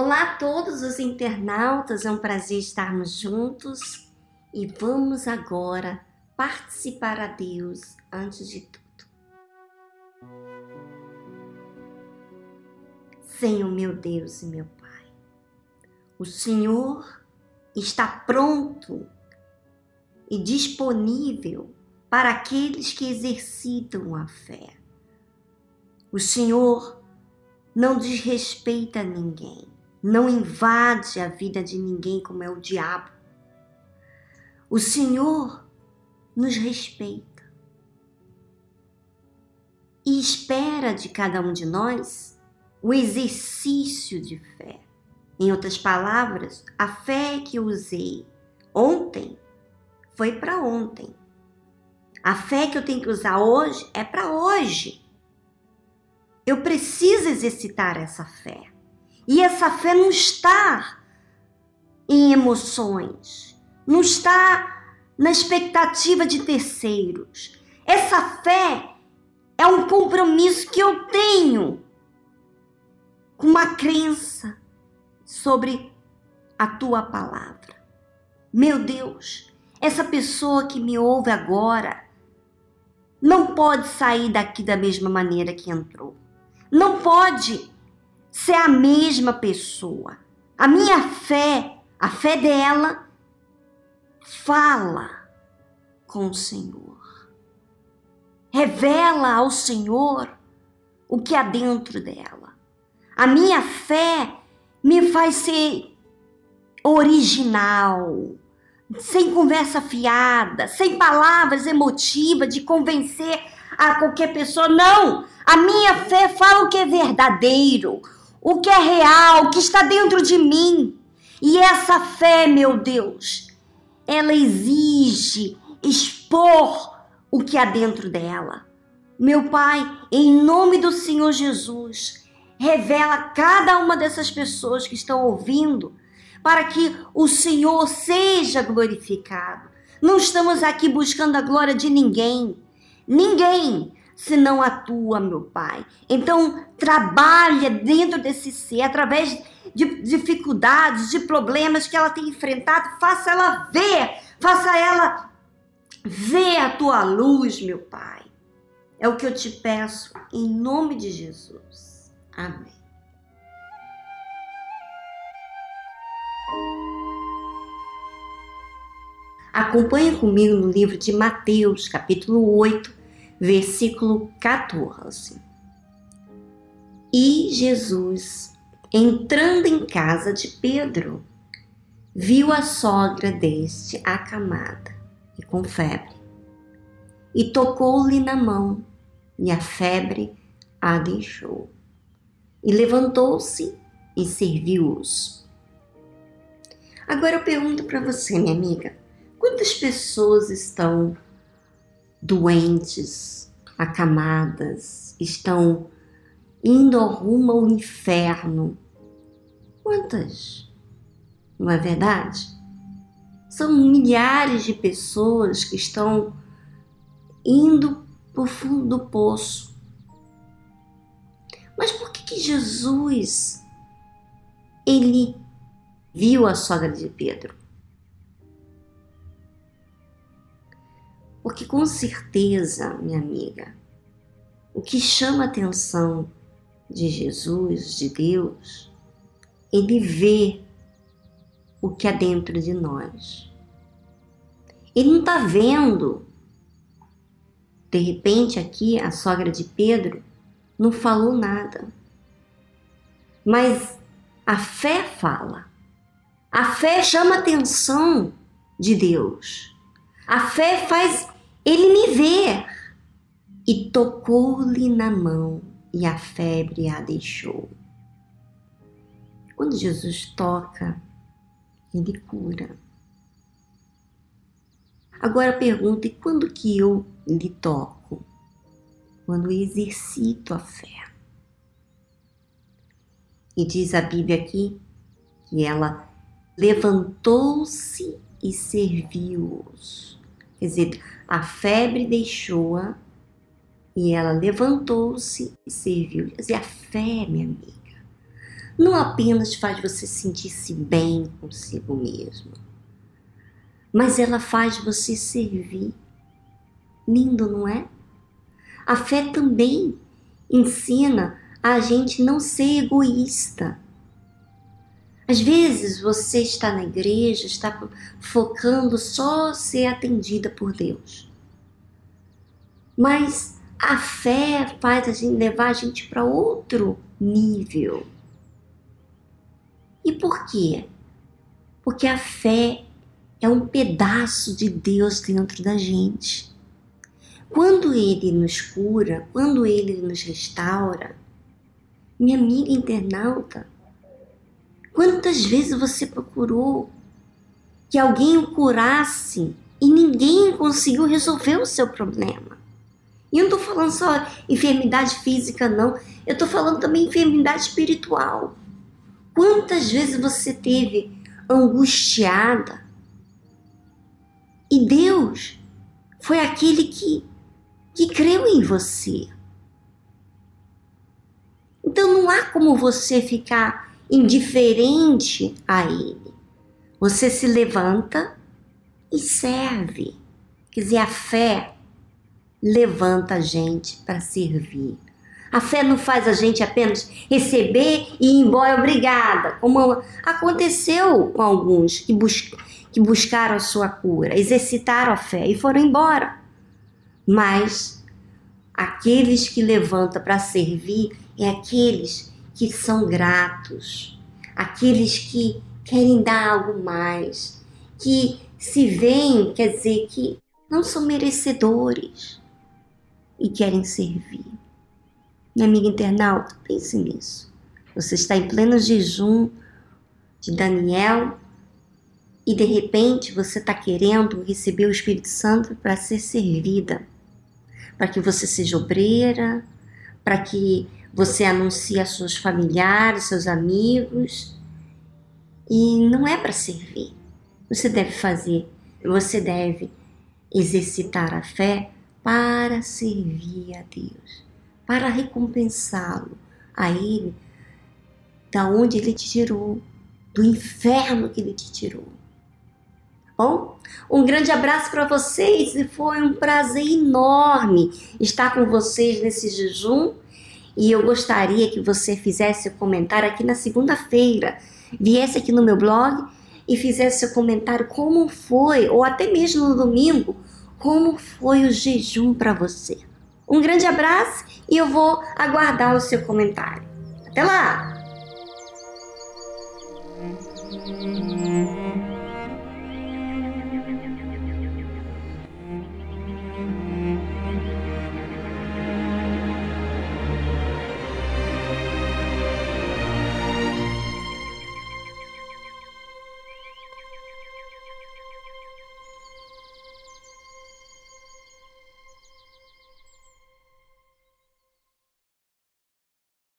Olá a todos os internautas, é um prazer estarmos juntos e vamos agora participar a Deus antes de tudo. Senhor meu Deus e meu Pai, o Senhor está pronto e disponível para aqueles que exercitam a fé. O Senhor não desrespeita ninguém não invade a vida de ninguém como é o diabo. O Senhor nos respeita e espera de cada um de nós o exercício de fé. Em outras palavras, a fé que usei ontem foi para ontem. A fé que eu tenho que usar hoje é para hoje. Eu preciso exercitar essa fé. E essa fé não está em emoções, não está na expectativa de terceiros. Essa fé é um compromisso que eu tenho com uma crença sobre a tua palavra. Meu Deus, essa pessoa que me ouve agora não pode sair daqui da mesma maneira que entrou. Não pode ser a mesma pessoa. A minha fé, a fé dela, fala com o Senhor. Revela ao Senhor o que há dentro dela. A minha fé me faz ser original, sem conversa fiada, sem palavras emotivas de convencer a qualquer pessoa. Não! A minha fé fala o que é verdadeiro, o que é real, o que está dentro de mim. E essa fé, meu Deus, ela exige expor o que há dentro dela. Meu Pai, em nome do Senhor Jesus, revela cada uma dessas pessoas que estão ouvindo, para que o Senhor seja glorificado. Não estamos aqui buscando a glória de ninguém. Ninguém se não atua, meu Pai. Então, trabalha dentro desse ser, através de dificuldades, de problemas que ela tem enfrentado, faça ela ver, faça ela ver a tua luz, meu Pai. É o que eu te peço, em nome de Jesus. Amém. Acompanhe comigo no livro de Mateus, capítulo 8, versículo 14. E Jesus, entrando em casa de Pedro, viu a sogra deste acamada e com febre, e tocou-lhe na mão, e a febre a deixou. E levantou-se e serviu-os. Agora eu pergunto para você, minha amiga, quantas pessoas estão doentes, acamadas, estão indo rumo ao inferno. Quantas? Não é verdade? São milhares de pessoas que estão indo para o fundo do poço. Mas por que, que Jesus ele viu a sogra de Pedro? Porque com certeza, minha amiga, o que chama a atenção de Jesus, de Deus, ele vê o que há dentro de nós. Ele não está vendo. De repente, aqui a sogra de Pedro não falou nada. Mas a fé fala. A fé chama a atenção de Deus. A fé faz ele me ver. E tocou-lhe na mão, e a febre a deixou. Quando Jesus toca, ele cura. Agora pergunta: e quando que eu lhe toco? Quando eu exercito a fé. E diz a Bíblia aqui que ela levantou-se e serviu-os. Quer dizer, a febre deixou-a e ela levantou-se e serviu. Quer dizer, a fé, minha amiga, não apenas faz você sentir-se bem consigo mesmo, mas ela faz você servir. Lindo, não é? A fé também ensina a gente não ser egoísta. Às vezes você está na igreja, está focando só ser atendida por Deus. Mas a fé faz a gente levar a gente para outro nível. E por quê? Porque a fé é um pedaço de Deus dentro da gente. Quando Ele nos cura, quando Ele nos restaura, minha amiga internauta, quantas vezes você procurou que alguém o curasse e ninguém conseguiu resolver o seu problema? E eu não estou falando só enfermidade física, não. Eu estou falando também enfermidade espiritual. Quantas vezes você teve angustiada e Deus foi aquele que que creu em você. Então não há como você ficar indiferente a Ele. Você se levanta e serve. Quer dizer, a fé levanta a gente para servir. A fé não faz a gente apenas receber e ir embora obrigada, como aconteceu com alguns que, bus que buscaram a sua cura, exercitaram a fé e foram embora. Mas aqueles que levantam para servir é aqueles que são gratos, aqueles que querem dar algo mais, que se veem, quer dizer, que não são merecedores e querem servir. Minha amiga internauta, pense nisso. Você está em pleno jejum de Daniel e de repente você está querendo receber o Espírito Santo para ser servida para que você seja obreira, para que você anuncie a seus familiares, seus amigos. E não é para servir. Você deve fazer, você deve exercitar a fé para servir a Deus, para recompensá-lo a Ele, da onde Ele te tirou, do inferno que Ele te tirou bom? Um grande abraço para vocês e foi um prazer enorme estar com vocês nesse jejum. E eu gostaria que você fizesse o comentário aqui na segunda-feira, viesse aqui no meu blog e fizesse o comentário como foi, ou até mesmo no domingo, como foi o jejum para você. Um grande abraço e eu vou aguardar o seu comentário. Até lá!